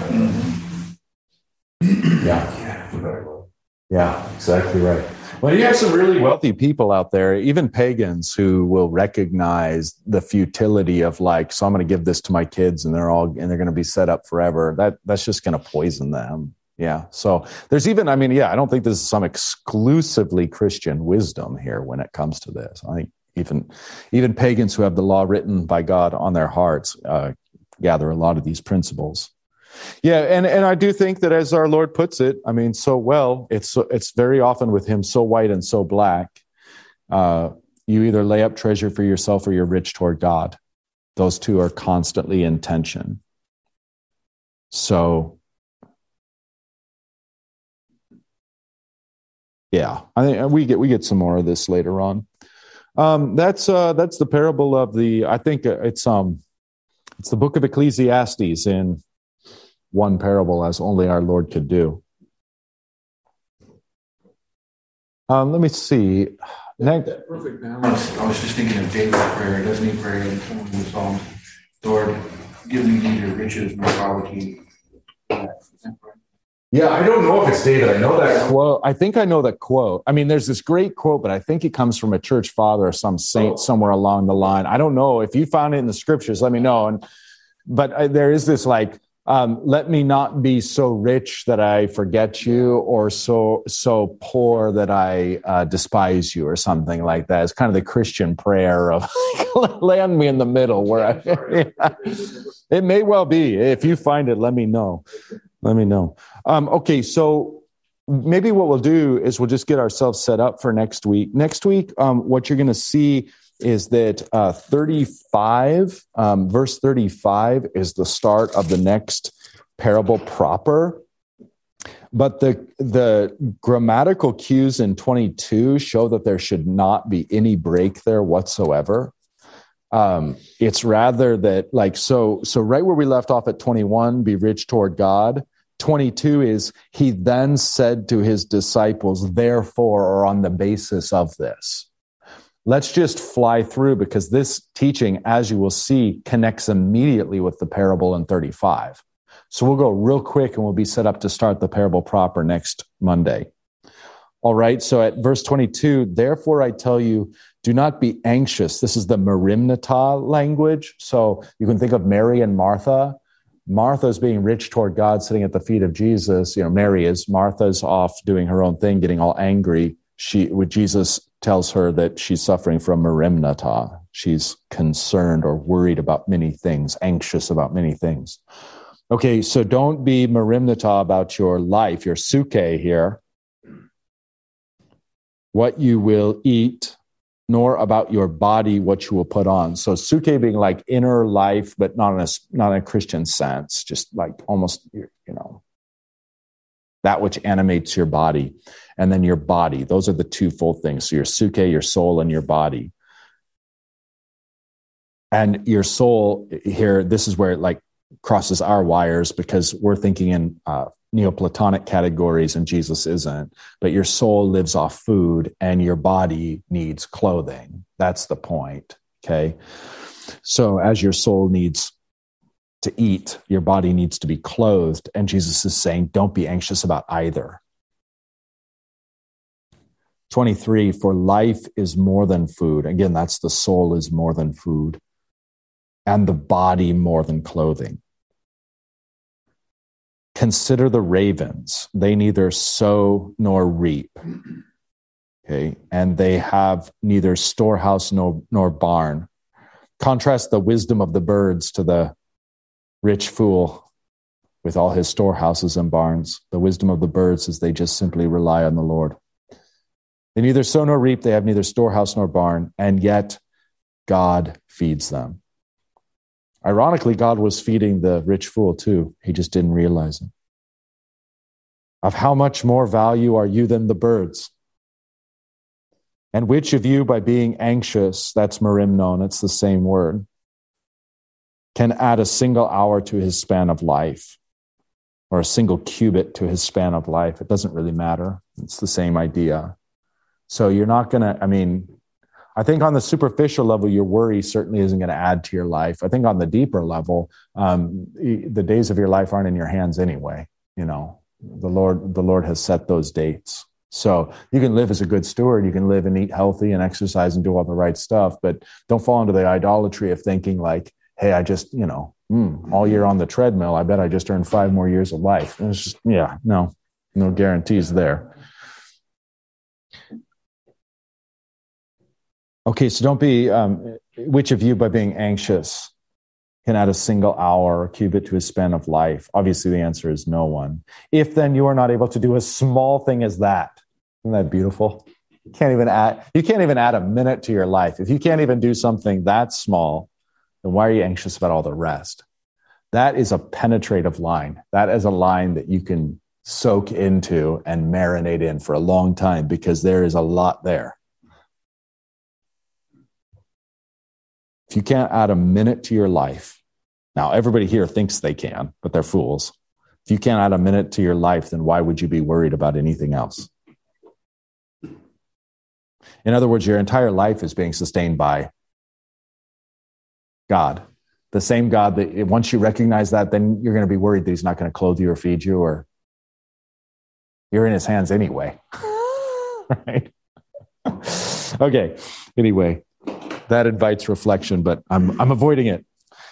Mm-hmm. yeah. Yeah, exactly right. Well, you have some really wealthy people out there, even pagans, who will recognize the futility of like, so I'm going to give this to my kids, and they're all and they're going to be set up forever. That that's just going to poison them. Yeah. So there's even, I mean, yeah, I don't think this is some exclusively Christian wisdom here when it comes to this. I think even even pagans who have the law written by God on their hearts uh, gather a lot of these principles. Yeah, and and I do think that as our Lord puts it, I mean, so well, it's it's very often with Him so white and so black. Uh, you either lay up treasure for yourself or you're rich toward God. Those two are constantly in tension. So, yeah, I think we get we get some more of this later on. Um, that's uh, that's the parable of the. I think it's um, it's the book of Ecclesiastes in one parable as only our Lord could do. Um, let me see. That perfect balance. I was just thinking of David's prayer. Doesn't he pray in some of the Psalms, Lord, give me neither riches nor poverty? Yeah, I don't know if it's David. I know that quote. I think I know that quote. I mean, there's this great quote, but I think it comes from a church father or some saint oh. somewhere along the line. I don't know if you found it in the scriptures. Let me know. And but I, there is this like um, let me not be so rich that I forget you, or so so poor that I uh, despise you, or something like that. It's kind of the Christian prayer of (laughs) land me in the middle, where I. yeah. (laughs) It may well be. If you find it, let me know. Let me know. Um, okay, so maybe what we'll do is we'll just get ourselves set up for next week. Next week, um, what you're going to see is that uh, 35, um, verse 35, is the start of the next parable proper. But the, the grammatical cues in 22 show that there should not be any break there whatsoever. Um, it's rather that, like, so, so right where we left off at 21, be rich toward God. 22 is he then said to his disciples, therefore, or on the basis of this let's just fly through because this teaching, as you will see, connects immediately with the parable in 35. So we'll go real quick and we'll be set up to start the parable proper next Monday. All right. So at verse 22, therefore I tell you, do not be anxious. This is the merimnata language. So you can think of Mary and Martha. Martha is being rich toward God, sitting at the feet of Jesus. You know, Mary is. Martha's off doing her own thing, getting all angry. She, with Jesus tells her that she's suffering from merimnata. She's concerned or worried about many things, anxious about many things. Okay, so don't be merimnata about your life, your suke here, what you will eat, nor about your body, what you will put on. So suke being like inner life, but not in a, not in a Christian sense, just like almost, you know, that which animates your body, and then your body. Those are the two full things. So your suke, your soul, and your body. And your soul here, this is where it like crosses our wires because we're thinking in uh, Neoplatonic categories and Jesus isn't. But your soul lives off food and your body needs clothing. That's the point. Okay. So as your soul needs to eat, your body needs to be clothed. And Jesus is saying, don't be anxious about either. 23, for life is more than food. Again, that's the soul is more than food, and the body more than clothing. Consider the ravens. They neither sow nor reap. Okay. And they have neither storehouse nor, nor barn. Contrast the wisdom of the birds to the rich fool with all his storehouses and barns. The wisdom of the birds is they just simply rely on the Lord. They neither sow nor reap, they have neither storehouse nor barn, and yet God feeds them. Ironically, God was feeding the rich fool too. He just didn't realize it. Of how much more value are you than the birds? And which of you, by being anxious, that's merimnon, it's the same word, can add a single hour to his span of life or a single cubit to his span of life? It doesn't really matter. It's the same idea. So you're not going to, I mean, I think on the superficial level, your worry certainly isn't going to add to your life. I think on the deeper level, um, the days of your life aren't in your hands anyway. You know, the Lord, the Lord has set those dates. So you can live as a good steward. You can live and eat healthy and exercise and do all the right stuff, but don't fall into the idolatry of thinking like, Hey, I just, you know, mm, all year on the treadmill. I bet I just earned five more years of life. And it's just, yeah, no, no guarantees there. Okay, so don't be, um, which of you, by being anxious, can add a single hour or cubit to his span of life? Obviously, the answer is no one. If then you are not able to do a small thing as that, isn't that beautiful? You can't even add, you can't even add a minute to your life. If you can't even do something that small, then why are you anxious about all the rest? That is a penetrative line. That is a line that you can soak into and marinate in for a long time because there is a lot there. If you can't add a minute to your life, now everybody here thinks they can, but they're fools. If you can't add a minute to your life, then why would you be worried about anything else? In other words, your entire life is being sustained by God. The same God that once you recognize that, then you're going to be worried that He's not going to clothe you or feed you, or you're in His hands anyway. (laughs) (laughs) right? (laughs) okay. Anyway, that invites reflection, but I'm, I'm avoiding it.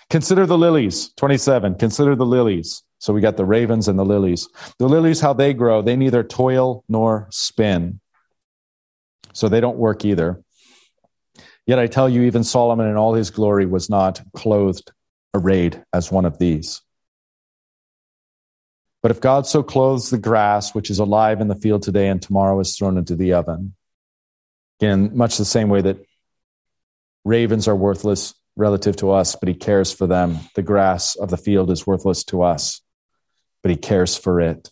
Consider the lilies, 27. Consider the lilies. So we got the ravens and the lilies. The lilies, how they grow, they neither toil nor spin. So they don't work either. Yet I tell you, even Solomon in all his glory was not clothed, arrayed as one of these. But if God so clothes the grass, which is alive in the field today and tomorrow is thrown into the oven, again, much the same way that ravens are worthless relative to us, but he cares for them. The grass of the field is worthless to us, but he cares for it.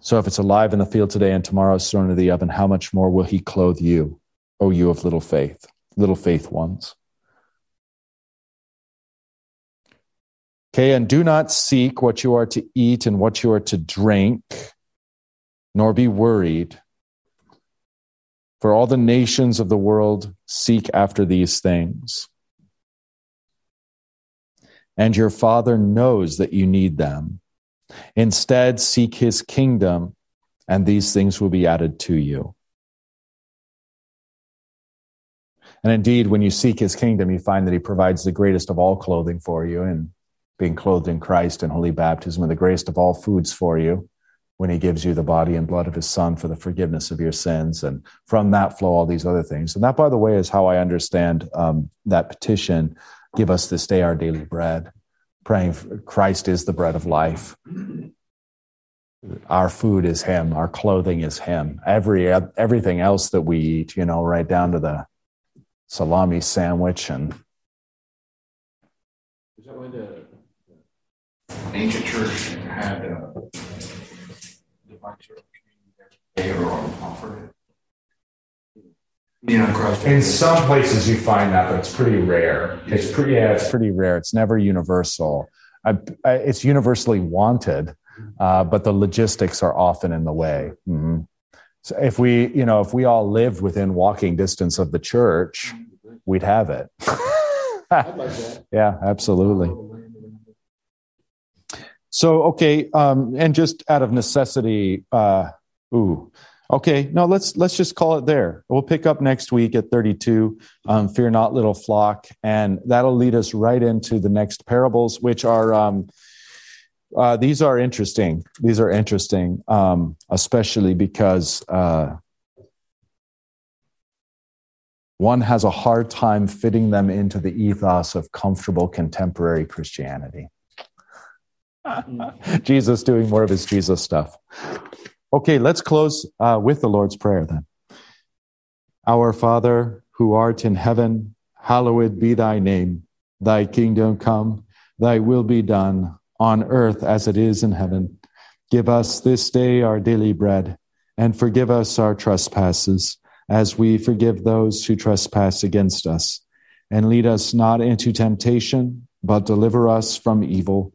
So if it's alive in the field today and tomorrow is thrown into the oven, how much more will he clothe you, O you of little faith, little faith ones? Okay, and do not seek what you are to eat and what you are to drink, nor be worried. For all the nations of the world seek after these things. And your Father knows that you need them. Instead, seek his kingdom, and these things will be added to you. And indeed, when you seek his kingdom, you find that he provides the greatest of all clothing for you and being clothed in Christ and holy baptism, and the greatest of all foods for you when he gives you the body and blood of his son for the forgiveness of your sins. And from that flow all these other things. And that, by the way, is how I understand um, that petition give us this day our daily bread, praying Christ is the bread of life. Our food is him, our clothing is him. Every everything else that we eat, you know, right down to the salami sandwich and is that why the ancient church had uh, divine church they were offered In some places you find that, but it's pretty rare. It's pretty, yeah, it's pretty rare. It's never universal. I, I, it's universally wanted, uh, but the logistics are often in the way. Mm-hmm. So if we, you know, if we all lived within walking distance of the church, we'd have it. (laughs) (laughs) like yeah, absolutely. So, okay, um, and just out of necessity, uh, ooh, okay, no, let's let's just call it there. We'll pick up next week at 32. Um, Fear not, little flock, and that'll lead us right into the next parables, which are. Um, uh, these are interesting. These are interesting, um, especially because uh, one has a hard time fitting them into the ethos of comfortable contemporary Christianity. (laughs) Jesus doing more of his Jesus stuff. Okay, let's close uh, with the Lord's Prayer then. Our Father, who art in heaven, hallowed be thy name. Thy kingdom come, thy will be done on earth as it is in heaven. Give us this day our daily bread, and forgive us our trespasses as we forgive those who trespass against us. And lead us not into temptation, but deliver us from evil.